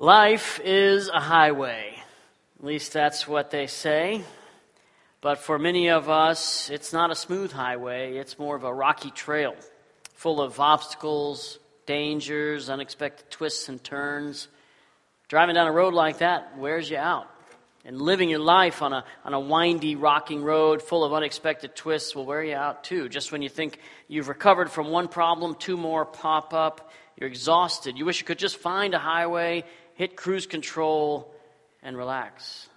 Life is a highway. At least that's what they say. But for many of us, it's not a smooth highway, it's more of a rocky trail full of obstacles, dangers, unexpected twists and turns. Driving down a road like that wears you out. And living your life on a, on a windy, rocking road full of unexpected twists will wear you out too. Just when you think you've recovered from one problem, two more pop up. You're exhausted. You wish you could just find a highway hit cruise control, and relax.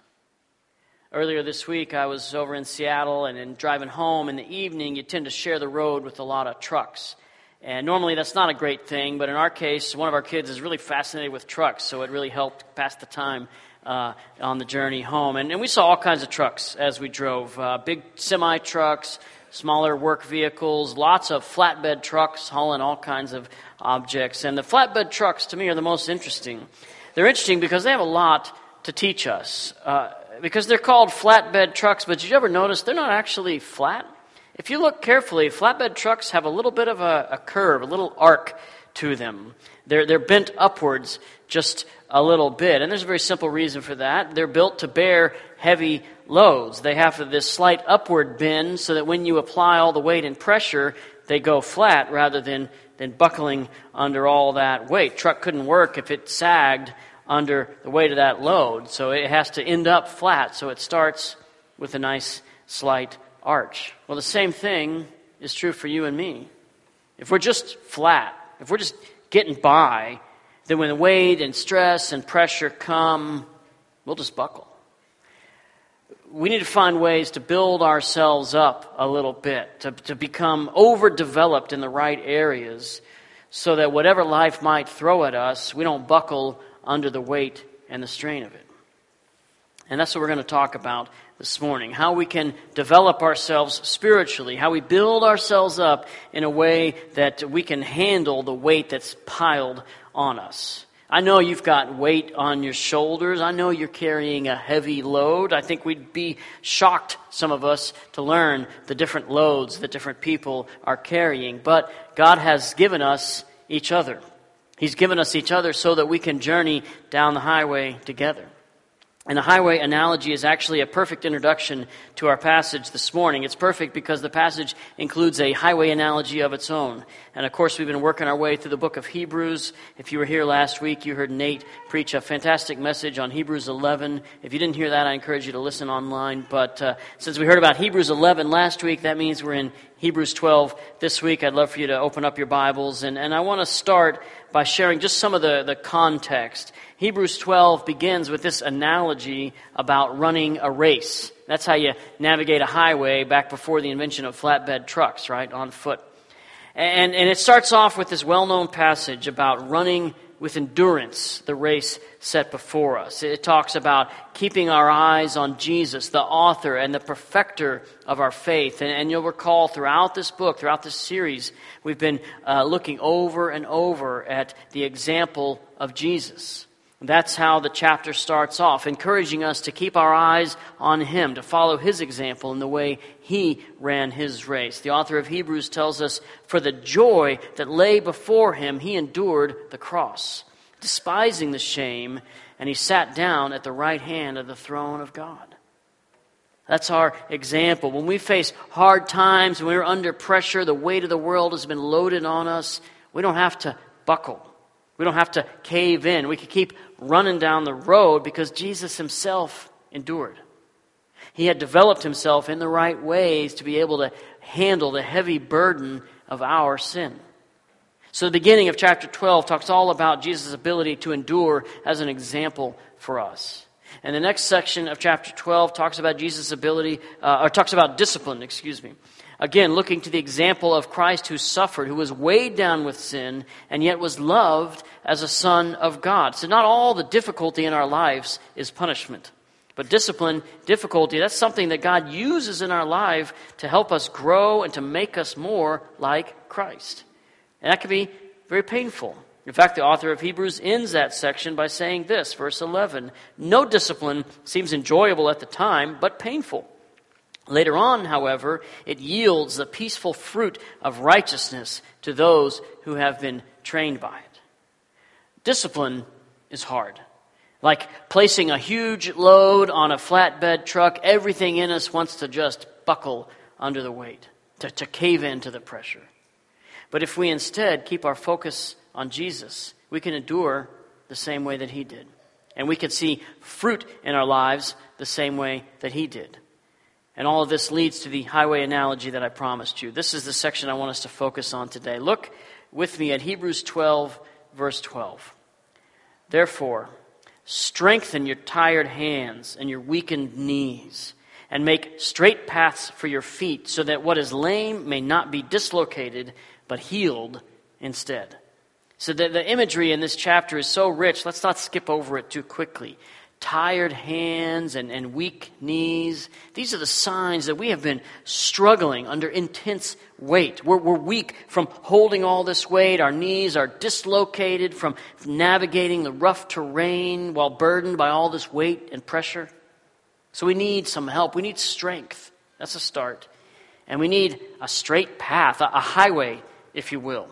Earlier this week, I was over in Seattle and in driving home in the evening, you tend to share the road with a lot of trucks. And normally that's not a great thing, but in our case, one of our kids is really fascinated with trucks, so it really helped pass the time uh, on the journey home. And, and, we saw all kinds of trucks as we drove uh, big semi trucks, smaller work vehicles, lots of flatbed trucks hauling all kinds of objects. And the flatbed trucks, to me, are the most interesting they're interesting because they have a lot to teach us. Uh, because they're called flatbed trucks, but did you ever notice they're not actually flat? If you look carefully, flatbed trucks have a little bit of a, a curve, a little arc to them. They're, they're bent upwards just a little bit. And there's a very simple reason for that. They're built to bear heavy loads. They have this slight upward bend so that when you apply all the weight and pressure, they go flat rather than than buckling under all that weight. Truck couldn't work if it sagged under the weight of that load. So it has to end up flat. So it starts with a nice slight arch. Well, the same thing is true for you and me. If we're just flat, if we're just getting by, then when the weight and stress and pressure come, we'll just buckle we need to find ways to build ourselves up a little bit, to, to become overdeveloped in the right areas, so that whatever life might throw at us, we don't buckle under the weight and the strain of it. And that's what we're going to talk about this morning how we can develop ourselves spiritually, how we build ourselves up in a way that we can handle the weight that's piled on us. I know you've got weight on your shoulders. I know you're carrying a heavy load. I think we'd be shocked, some of us, to learn the different loads that different people are carrying. But God has given us each other. He's given us each other so that we can journey down the highway together. And the highway analogy is actually a perfect introduction to our passage this morning. It's perfect because the passage includes a highway analogy of its own. And of course, we've been working our way through the book of Hebrews. If you were here last week, you heard Nate preach a fantastic message on Hebrews 11. If you didn't hear that, I encourage you to listen online. But uh, since we heard about Hebrews 11 last week, that means we're in Hebrews 12 this week. I'd love for you to open up your Bibles. And, and I want to start by sharing just some of the, the context. Hebrews 12 begins with this analogy about running a race. That's how you navigate a highway back before the invention of flatbed trucks, right, on foot. And, and it starts off with this well known passage about running with endurance the race set before us. It talks about keeping our eyes on Jesus, the author and the perfecter of our faith. And, and you'll recall throughout this book, throughout this series, we've been uh, looking over and over at the example of Jesus. That's how the chapter starts off, encouraging us to keep our eyes on Him, to follow His example in the way He ran His race. The author of Hebrews tells us, For the joy that lay before Him, He endured the cross, despising the shame, and He sat down at the right hand of the throne of God. That's our example. When we face hard times, when we're under pressure, the weight of the world has been loaded on us, we don't have to buckle. We don't have to cave in. We could keep running down the road because Jesus himself endured. He had developed himself in the right ways to be able to handle the heavy burden of our sin. So, the beginning of chapter 12 talks all about Jesus' ability to endure as an example for us. And the next section of chapter 12 talks about Jesus' ability, uh, or talks about discipline, excuse me. Again, looking to the example of Christ who suffered, who was weighed down with sin, and yet was loved as a son of God. So, not all the difficulty in our lives is punishment. But discipline, difficulty, that's something that God uses in our life to help us grow and to make us more like Christ. And that can be very painful. In fact, the author of Hebrews ends that section by saying this, verse 11 No discipline seems enjoyable at the time, but painful. Later on, however, it yields the peaceful fruit of righteousness to those who have been trained by it. Discipline is hard. Like placing a huge load on a flatbed truck, everything in us wants to just buckle under the weight, to, to cave into the pressure. But if we instead keep our focus on Jesus, we can endure the same way that He did. And we can see fruit in our lives the same way that He did. And all of this leads to the highway analogy that I promised you. This is the section I want us to focus on today. Look with me at Hebrews 12, verse 12. Therefore, strengthen your tired hands and your weakened knees, and make straight paths for your feet, so that what is lame may not be dislocated, but healed instead. So the, the imagery in this chapter is so rich, let's not skip over it too quickly tired hands and, and weak knees. These are the signs that we have been struggling under intense weight. We're, we're weak from holding all this weight. Our knees are dislocated from navigating the rough terrain while burdened by all this weight and pressure. So we need some help. We need strength. That's a start. And we need a straight path, a, a highway, if you will.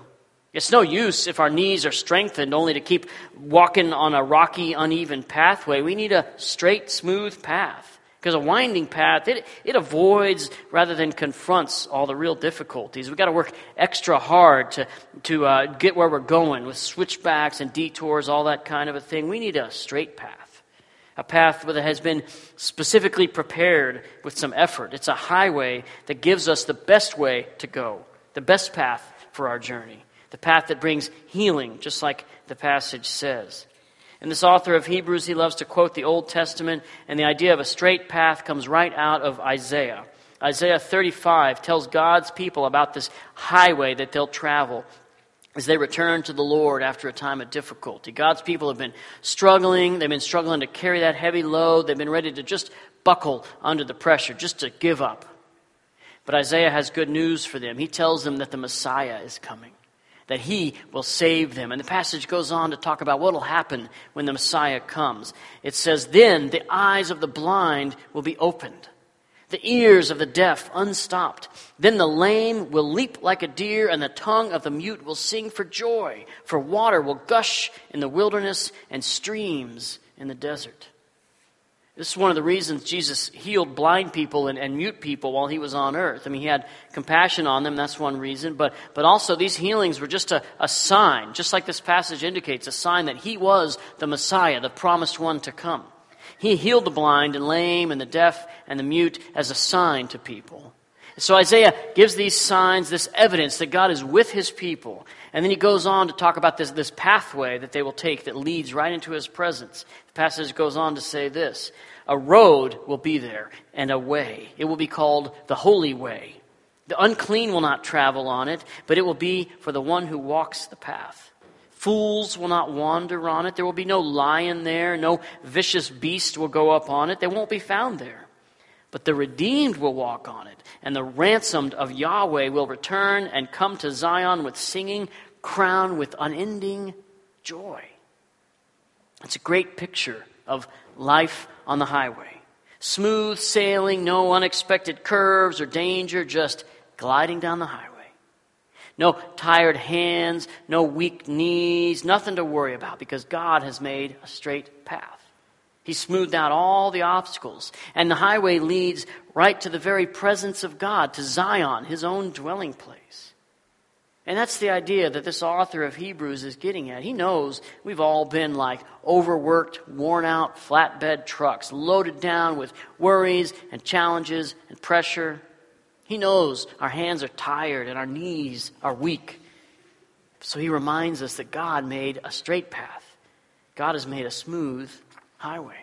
It's no use if our knees are strengthened only to keep walking on a rocky, uneven pathway. We need a straight, smooth path. Because a winding path, it, it avoids rather than confronts all the real difficulties. We've got to work extra hard to, to uh, get where we're going with switchbacks and detours, all that kind of a thing. We need a straight path. A path that has been specifically prepared with some effort. It's a highway that gives us the best way to go, the best path for our journey the path that brings healing, just like the passage says. And this author of Hebrews, he loves to quote the Old Testament, and the idea of a straight path comes right out of Isaiah. Isaiah 35 tells God's people about this highway that they'll travel as they return to the Lord after a time of difficulty. God's people have been struggling. They've been struggling to carry that heavy load. They've been ready to just buckle under the pressure, just to give up. But Isaiah has good news for them. He tells them that the Messiah is coming that he will save them. And the passage goes on to talk about what will happen when the Messiah comes. It says, Then the eyes of the blind will be opened, the ears of the deaf unstopped. Then the lame will leap like a deer, and the tongue of the mute will sing for joy, for water will gush in the wilderness and streams in the desert. This is one of the reasons Jesus healed blind people and, and, mute people while he was on earth. I mean, he had compassion on them, that's one reason. But, but also, these healings were just a, a sign, just like this passage indicates, a sign that he was the Messiah, the promised one to come. He healed the blind and lame and the deaf and the mute as a sign to people. So Isaiah gives these signs, this evidence that God is with his people. And then he goes on to talk about this, this pathway that they will take that leads right into his presence. The passage goes on to say this a road will be there and a way. It will be called the Holy Way. The unclean will not travel on it, but it will be for the one who walks the path. Fools will not wander on it. There will be no lion there. No vicious beast will go up on it. They won't be found there. But the redeemed will walk on it, and the ransomed of Yahweh will return and come to Zion with singing, crowned with unending joy. It's a great picture of life on the highway. Smooth sailing, no unexpected curves or danger, just gliding down the highway. No tired hands, no weak knees, nothing to worry about because God has made a straight path. He smoothed out all the obstacles, and the highway leads right to the very presence of God, to Zion, his own dwelling place. And that's the idea that this author of Hebrews is getting at. He knows we've all been like overworked, worn out flatbed trucks, loaded down with worries and challenges and pressure. He knows our hands are tired and our knees are weak. So he reminds us that God made a straight path, God has made a smooth highway.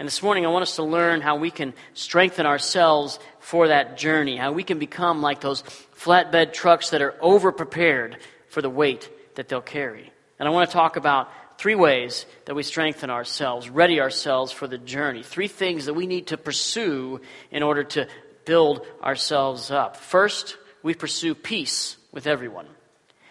And this morning, I want us to learn how we can strengthen ourselves for that journey, how we can become like those flatbed trucks that are over prepared for the weight that they'll carry. And I want to talk about three ways that we strengthen ourselves, ready ourselves for the journey. Three things that we need to pursue in order to build ourselves up. First, we pursue peace with everyone.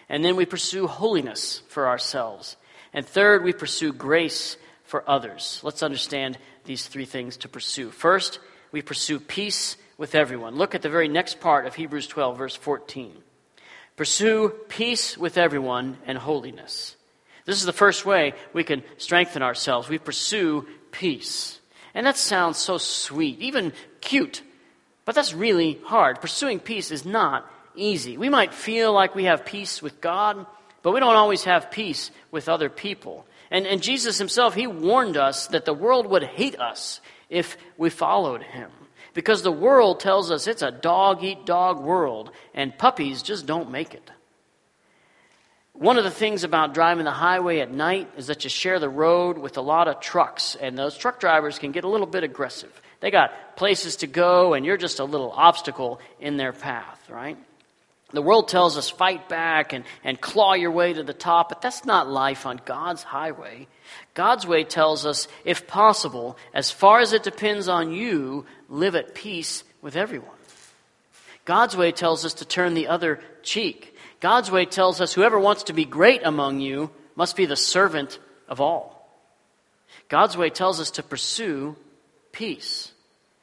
And then we pursue holiness for ourselves. And third, we pursue grace for others. Let's understand these three things to pursue. First, we pursue peace with everyone. Look at the very next part of Hebrews 12, verse 14. Pursue peace with everyone and holiness. This is the first way we can strengthen ourselves. We pursue peace. And that sounds so sweet, even cute, but that's really hard. Pursuing peace is not easy. We might feel like we have peace with God, but we don't always have peace with other people. And, and Jesus himself, he warned us that the world would hate us if we followed him. Because the world tells us it's a dog eat dog world, and puppies just don't make it. One of the things about driving the highway at night is that you share the road with a lot of trucks, and those truck drivers can get a little bit aggressive. They got places to go, and you're just a little obstacle in their path, right? The world tells us fight back and, and claw your way to the top, but that's not life on God's highway. God's way tells us, if possible, as far as it depends on you, live at peace with everyone. God's way tells us to turn the other cheek. God's way tells us whoever wants to be great among you must be the servant of all. God's way tells us to pursue peace.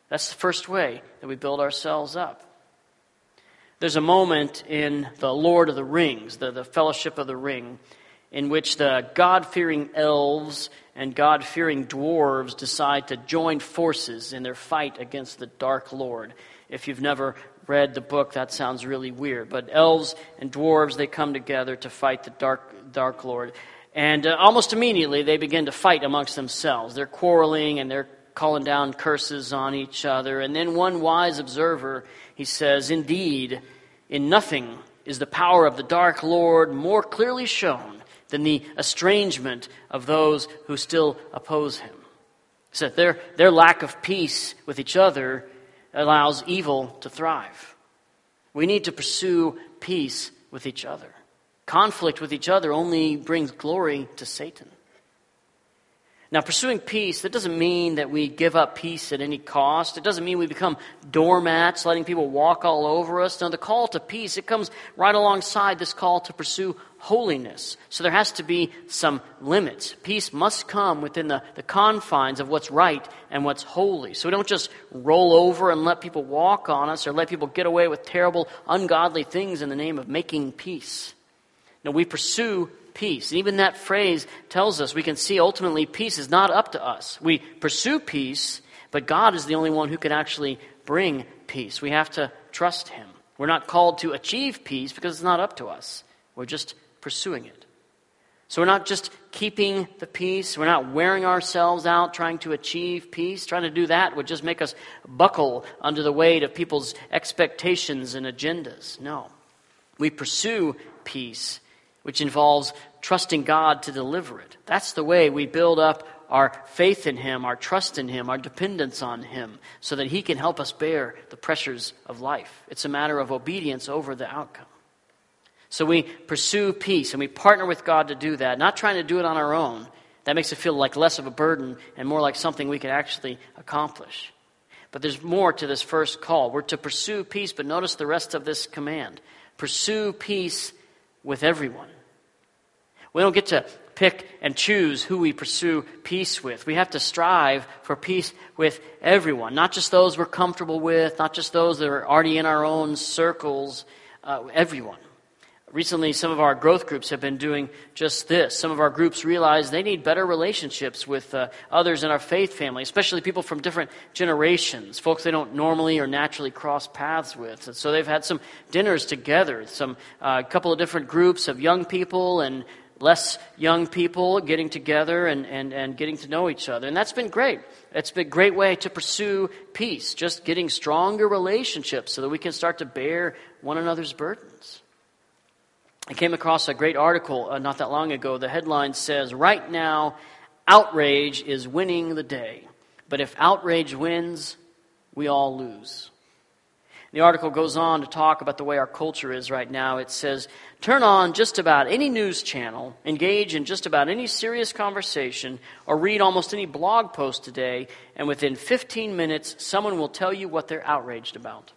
That's the first way that we build ourselves up. There's a moment in the Lord of the Rings, the, the Fellowship of the Ring, in which the God fearing elves and God fearing dwarves decide to join forces in their fight against the Dark Lord. If you've never read the book, that sounds really weird. But elves and dwarves, they come together to fight the Dark, dark Lord. And uh, almost immediately, they begin to fight amongst themselves. They're quarreling and they're calling down curses on each other. And then one wise observer, he says, Indeed, in nothing is the power of the dark Lord more clearly shown than the estrangement of those who still oppose him. So their, their lack of peace with each other allows evil to thrive. We need to pursue peace with each other. Conflict with each other only brings glory to Satan. Now, pursuing peace, that doesn't mean that we give up peace at any cost. It doesn't mean we become doormats, letting people walk all over us. Now, the call to peace, it comes right alongside this call to pursue holiness. So there has to be some limits. Peace must come within the, the confines of what's right and what's holy. So we don't just roll over and let people walk on us or let people get away with terrible, ungodly things in the name of making peace. No, we pursue peace. And even that phrase tells us we can see ultimately peace is not up to us. We pursue peace, but God is the only one who can actually bring peace. We have to trust Him. We're not called to achieve peace because it's not up to us. We're just pursuing it. So we're not just keeping the peace. We're not wearing ourselves out trying to achieve peace. Trying to do that would just make us buckle under the weight of people's expectations and agendas. No. We pursue peace which involves trusting God to deliver it. That's the way we build up our faith in Him, our trust in Him, our dependence on Him, so that He can help us bear the pressures of life. It's a matter of obedience over the outcome. So we pursue peace and we partner with God to do that, not trying to do it on our own. That makes it feel like less of a burden and more like something we can actually accomplish. But there's more to this first call. We're to pursue peace, but notice the rest of this command pursue peace with everyone. We don't get to pick and choose who we pursue peace with. We have to strive for peace with everyone, not just those we're comfortable with, not just those that are already in our own circles, uh, everyone. Recently, some of our growth groups have been doing just this. Some of our groups realize they need better relationships with uh, others in our faith family, especially people from different generations, folks they don't normally or naturally cross paths with. And so they've had some dinners together, some a uh, couple of different groups of young people and less young people getting together and, and, and getting to know each other. And that's been great. It's been a great way to pursue peace, just getting stronger relationships so that we can start to bear one another's burdens. I came across a great article uh, not that long ago. The headline says, Right now, outrage is winning the day. But if outrage wins, we all lose. The article goes on to talk about the way our culture is right now. It says, turn on just about any news channel, engage in just about any serious conversation, or read almost any blog post today, and within 15 minutes, someone will tell you what they're outraged about.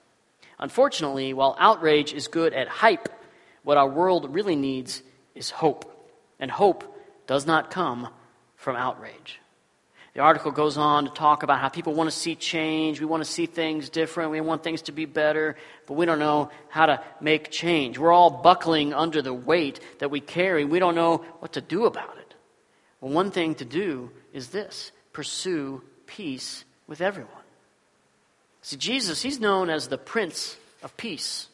Unfortunately, while outrage is good at hype, what our world really needs is hope. And hope does not come from outrage. The article goes on to talk about how people want to see change. We want to see things different. We want things to be better, but we don't know how to make change. We're all buckling under the weight that we carry. We don't know what to do about it. Well, one thing to do is this pursue peace with everyone. See, Jesus, he's known as the Prince of Peace.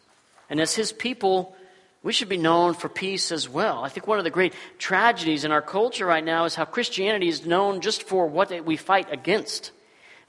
And as his people, we should be known for peace as well. I think one of the great tragedies in our culture right now is how Christianity is known just for what we fight against.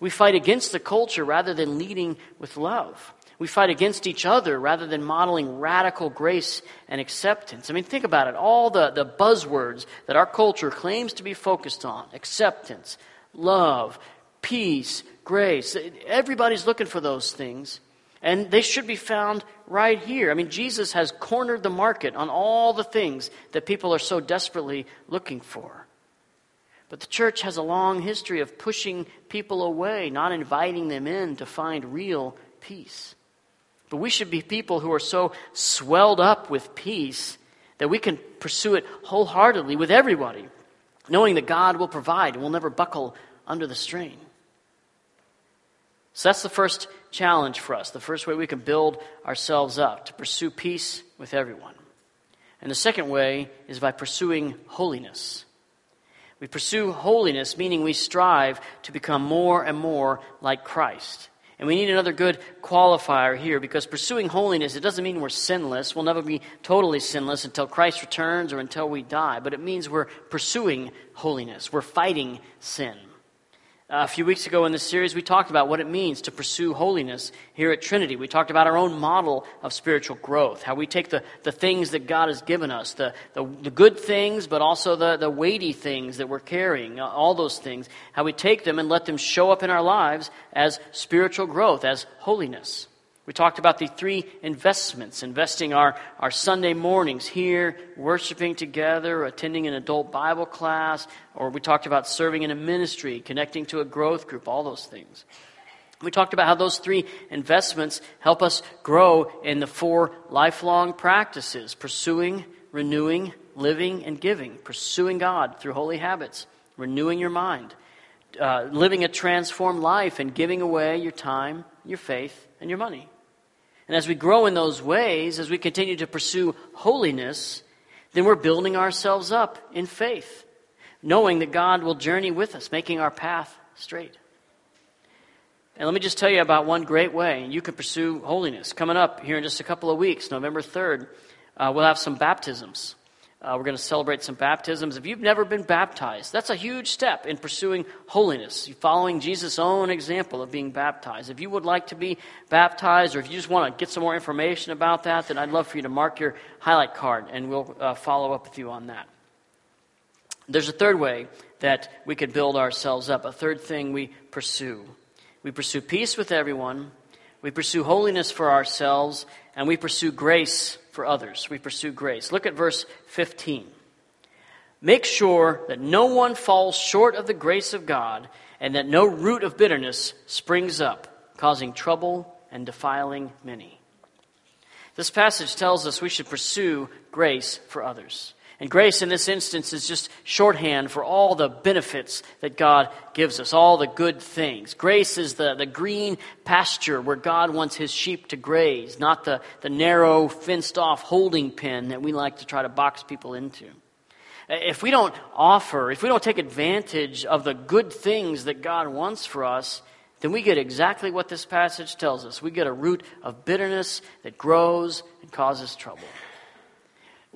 We fight against the culture rather than leading with love. We fight against each other rather than modeling radical grace and acceptance. I mean, think about it. All the, the buzzwords that our culture claims to be focused on acceptance, love, peace, grace. Everybody's looking for those things. And they should be found right here. I mean, Jesus has cornered the market on all the things that people are so desperately looking for. But the church has a long history of pushing people away, not inviting them in to find real peace. But we should be people who are so swelled up with peace that we can pursue it wholeheartedly with everybody, knowing that God will provide and will never buckle under the strain. So that's the first challenge for us, the first way we can build ourselves up, to pursue peace with everyone. And the second way is by pursuing holiness. We pursue holiness, meaning we strive to become more and more like Christ. And we need another good qualifier here because pursuing holiness, it doesn't mean we're sinless. We'll never be totally sinless until Christ returns or until we die. But it means we're pursuing holiness. We're fighting sin. Uh, a few weeks ago in this series, we talked about what it means to pursue holiness here at Trinity. We talked about our own model of spiritual growth, how we take the, the things that God has given us, the, the, the good things, but also the, the weighty things that we're carrying, uh, all those things, how we take them and let them show up in our lives as spiritual growth, as holiness. We talked about the three investments investing our, our Sunday mornings here, worshiping together, attending an adult Bible class, or we talked about serving in a ministry, connecting to a growth group, all those things. We talked about how those three investments help us grow in the four lifelong practices pursuing, renewing, living, and giving. Pursuing God through holy habits, renewing your mind, uh, living a transformed life, and giving away your time, your faith, and your money. And as we grow in those ways, as we continue to pursue holiness, then we're building ourselves up in faith, knowing that God will journey with us, making our path straight. And let me just tell you about one great way you can pursue holiness. Coming up here in just a couple of weeks, November 3rd, uh, we'll have some baptisms. Uh, we're going to celebrate some baptisms. If you've never been baptized, that's a huge step in pursuing holiness, following Jesus' own example of being baptized. If you would like to be baptized, or if you just want to get some more information about that, then I'd love for you to mark your highlight card, and we'll uh, follow up with you on that. There's a third way that we could build ourselves up, a third thing we pursue. We pursue peace with everyone, we pursue holiness for ourselves, and we pursue grace for others. We pursue grace. Look at verse 15. Make sure that no one falls short of the grace of God and that no root of bitterness springs up, causing trouble and defiling many. This passage tells us we should pursue grace for others. And grace in this instance is just shorthand for all the benefits that God gives us, all the good things. Grace is the, the green pasture where God wants his sheep to graze, not the, the narrow, fenced off holding pen that we like to try to box people into. If we don't offer, if we don't take advantage of the good things that God wants for us, then we get exactly what this passage tells us. We get a root of bitterness that grows and causes trouble.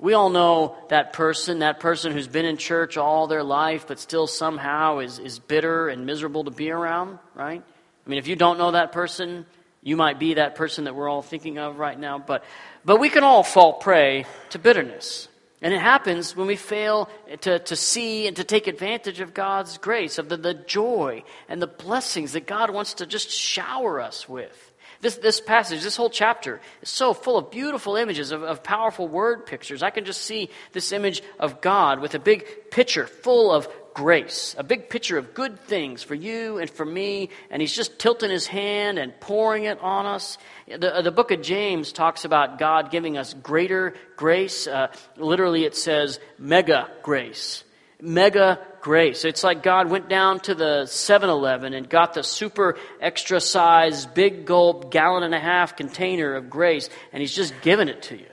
We all know that person, that person who's been in church all their life, but still somehow is, is bitter and miserable to be around, right? I mean, if you don't know that person, you might be that person that we're all thinking of right now. But, but we can all fall prey to bitterness. And it happens when we fail to, to see and to take advantage of God's grace, of the, the joy and the blessings that God wants to just shower us with. This, this passage, this whole chapter, is so full of beautiful images, of, of powerful word pictures. I can just see this image of God with a big picture full of grace, a big picture of good things for you and for me, and he's just tilting his hand and pouring it on us. The, the book of James talks about God giving us greater grace. Uh, literally, it says mega grace. Mega grace. It's like God went down to the 7 Eleven and got the super extra size, big gulp, gallon and a half container of grace, and He's just giving it to you.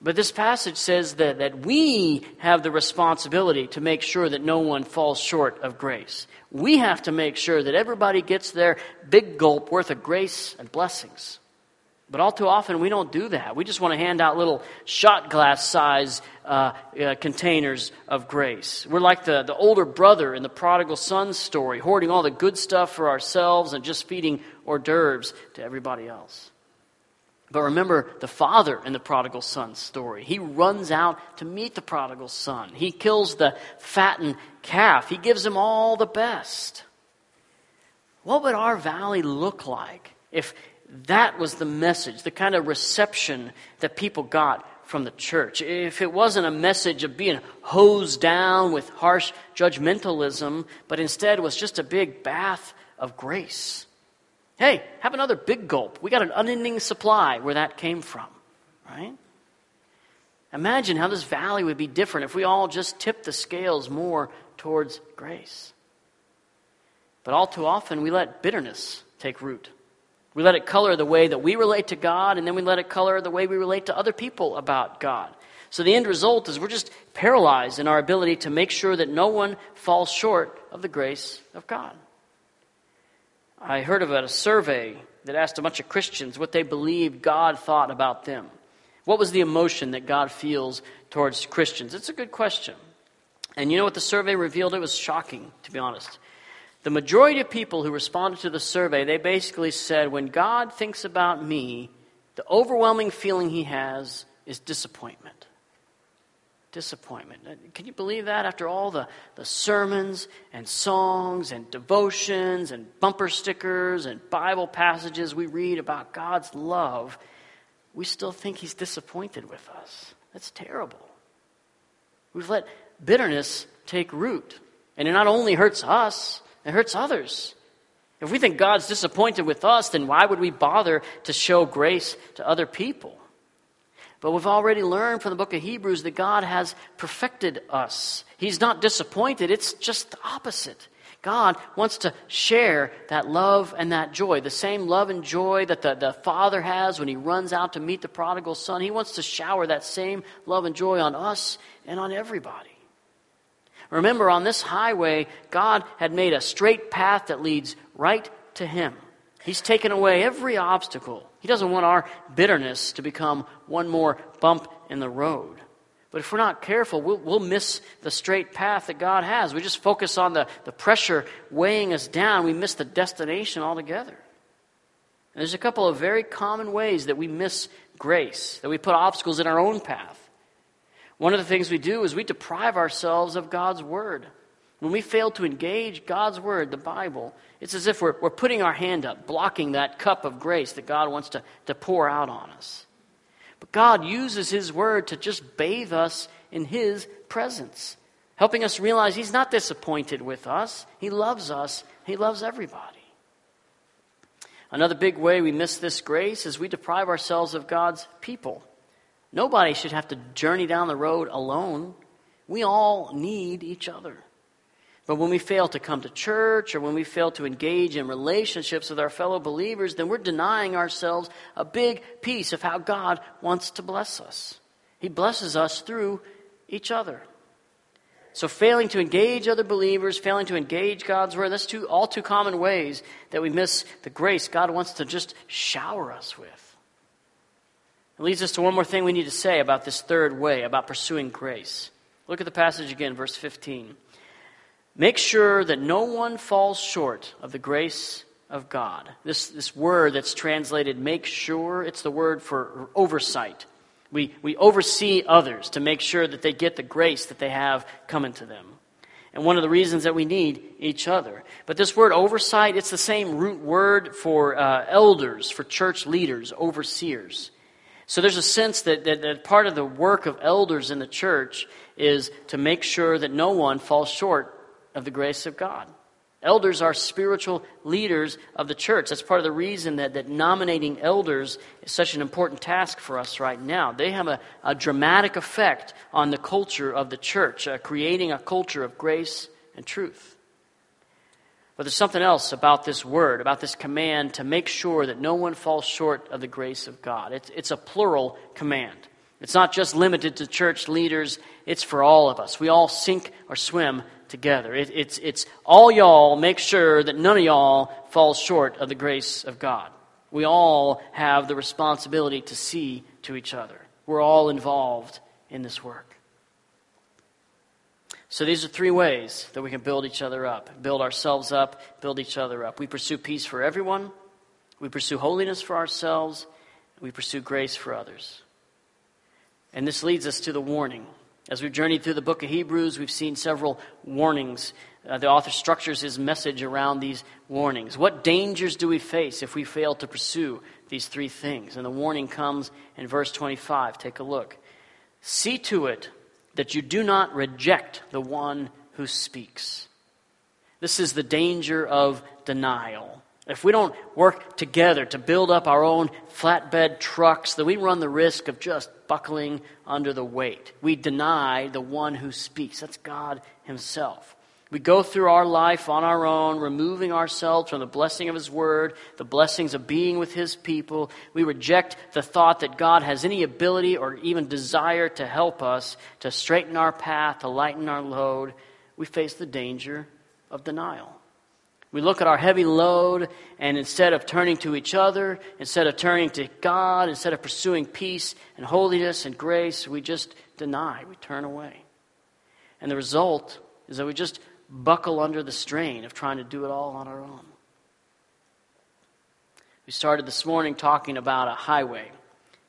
But this passage says that, that we have the responsibility to make sure that no one falls short of grace. We have to make sure that everybody gets their big gulp worth of grace and blessings. But all too often, we don't do that. We just want to hand out little shot glass size uh, uh, containers of grace. We're like the, the older brother in the prodigal son story, hoarding all the good stuff for ourselves and just feeding hors d'oeuvres to everybody else. But remember the father in the prodigal son story. He runs out to meet the prodigal son. He kills the fattened calf. He gives him all the best. What would our valley look like if, that was the message, the kind of reception that people got from the church. If it wasn't a message of being hosed down with harsh judgmentalism, but instead was just a big bath of grace. Hey, have another big gulp. We got an unending supply where that came from, right? Imagine how this valley would be different if we all just tipped the scales more towards grace. But all too often, we let bitterness take root. We let it color the way that we relate to God, and then we let it color the way we relate to other people about God. So the end result is we're just paralyzed in our ability to make sure that no one falls short of the grace of God. I heard of a survey that asked a bunch of Christians what they believed God thought about them. What was the emotion that God feels towards Christians? It's a good question. And you know what the survey revealed? It was shocking, to be honest. The majority of people who responded to the survey, they basically said, when God thinks about me, the overwhelming feeling he has is disappointment. Disappointment. Can you believe that after all the, the sermons and songs and devotions and bumper stickers and Bible passages we read about God's love, we still think he's disappointed with us? That's terrible. We've let bitterness take root. And it not only hurts us, it hurts others. If we think God's disappointed with us, then why would we bother to show grace to other people? But we've already learned from the book of Hebrews that God has perfected us. He's not disappointed, it's just the opposite. God wants to share that love and that joy, the same love and joy that the, the Father has when He runs out to meet the prodigal Son. He wants to shower that same love and joy on us and on everybody. Remember, on this highway, God had made a straight path that leads right to Him. He's taken away every obstacle. He doesn't want our bitterness to become one more bump in the road. But if we're not careful, we'll, we'll miss the straight path that God has. We just focus on the, the pressure weighing us down. We miss the destination altogether. And there's a couple of very common ways that we miss grace, that we put obstacles in our own path. One of the things we do is we deprive ourselves of God's Word. When we fail to engage God's Word, the Bible, it's as if we're, we're putting our hand up, blocking that cup of grace that God wants to, to pour out on us. But God uses His Word to just bathe us in His presence, helping us realize He's not disappointed with us. He loves us, He loves everybody. Another big way we miss this grace is we deprive ourselves of God's people. Nobody should have to journey down the road alone. We all need each other. But when we fail to come to church or when we fail to engage in relationships with our fellow believers, then we're denying ourselves a big piece of how God wants to bless us. He blesses us through each other. So, failing to engage other believers, failing to engage God's word, that's two, all too common ways that we miss the grace God wants to just shower us with. It leads us to one more thing we need to say about this third way, about pursuing grace. Look at the passage again, verse 15. Make sure that no one falls short of the grace of God. This, this word that's translated make sure, it's the word for oversight. We, we oversee others to make sure that they get the grace that they have coming to them. And one of the reasons that we need each other. But this word oversight, it's the same root word for uh, elders, for church leaders, overseers. So there's a sense that, that, that, part of the work of elders in the church is to make sure that no one falls short of the grace of God. Elders are spiritual leaders of the church. That's part of the reason that, that nominating elders is such an important task for us right now. They have a, a dramatic effect on the culture of the church, uh, creating a culture of grace and truth. But there's something else about this word, about this command to make sure that no one falls short of the grace of God. It's, it's a plural command. It's not just limited to church leaders, it's for all of us. We all sink or swim together. It, it's, it's all y'all make sure that none of y'all falls short of the grace of God. We all have the responsibility to see to each other. We're all involved in this work. So these are three ways that we can build each other up, build ourselves up, build each other up. We pursue peace for everyone, we pursue holiness for ourselves, we pursue grace for others. And this leads us to the warning. As we've journeyed through the book of Hebrews, we've seen several warnings. Uh, the author structures his message around these warnings. What dangers do we face if we fail to pursue these three things? And the warning comes in verse 25. Take a look. See to it that you do not reject the one who speaks. This is the danger of denial. If we don't work together to build up our own flatbed trucks, then we run the risk of just buckling under the weight. We deny the one who speaks. That's God Himself. We go through our life on our own, removing ourselves from the blessing of His Word, the blessings of being with His people. We reject the thought that God has any ability or even desire to help us, to straighten our path, to lighten our load. We face the danger of denial. We look at our heavy load, and instead of turning to each other, instead of turning to God, instead of pursuing peace and holiness and grace, we just deny, we turn away. And the result is that we just buckle under the strain of trying to do it all on our own. We started this morning talking about a highway.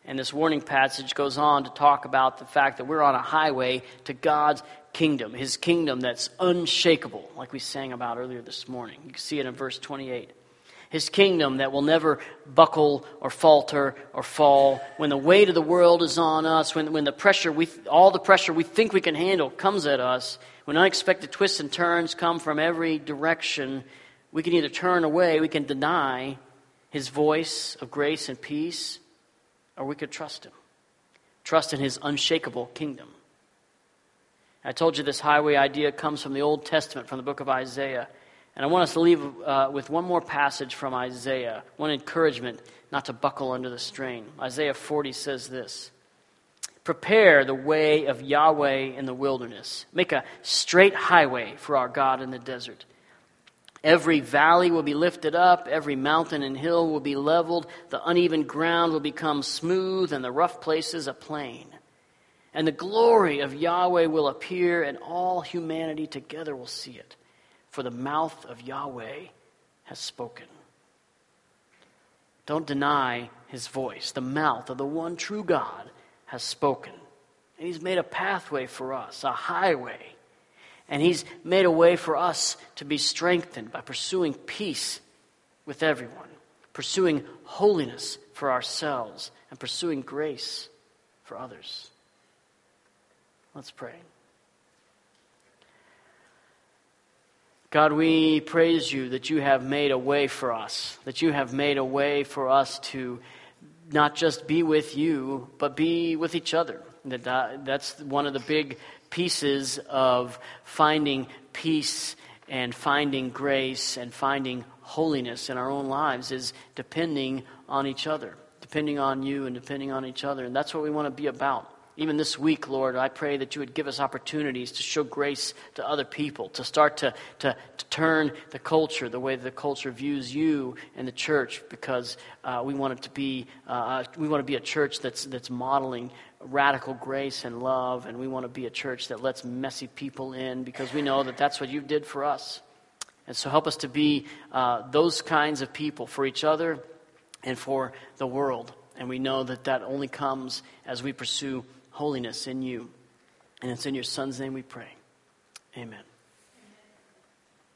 And this warning passage goes on to talk about the fact that we're on a highway to God's kingdom, his kingdom that's unshakable, like we sang about earlier this morning. You can see it in verse 28. His kingdom that will never buckle or falter or fall. When the weight of the world is on us, when, when the pressure we, all the pressure we think we can handle comes at us, when unexpected twists and turns come from every direction, we can either turn away, we can deny his voice of grace and peace, or we could trust him. Trust in his unshakable kingdom. I told you this highway idea comes from the Old Testament, from the book of Isaiah. And I want us to leave uh, with one more passage from Isaiah, one encouragement not to buckle under the strain. Isaiah 40 says this Prepare the way of Yahweh in the wilderness. Make a straight highway for our God in the desert. Every valley will be lifted up, every mountain and hill will be leveled, the uneven ground will become smooth, and the rough places a plain. And the glory of Yahweh will appear, and all humanity together will see it. For the mouth of Yahweh has spoken. Don't deny his voice. The mouth of the one true God has spoken. And He's made a pathway for us, a highway. And He's made a way for us to be strengthened by pursuing peace with everyone, pursuing holiness for ourselves, and pursuing grace for others. Let's pray. God, we praise you that you have made a way for us, that you have made a way for us to not just be with you, but be with each other. That, that's one of the big pieces of finding peace and finding grace and finding holiness in our own lives is depending on each other, depending on you and depending on each other. And that's what we want to be about. Even this week, Lord, I pray that you would give us opportunities to show grace to other people, to start to, to, to turn the culture the way the culture views you and the church, because uh, we want it to be uh, uh, we want to be a church that's that's modeling radical grace and love, and we want to be a church that lets messy people in, because we know that that's what you did for us. And so, help us to be uh, those kinds of people for each other and for the world. And we know that that only comes as we pursue holiness in you. And it's in your Son's name we pray. Amen.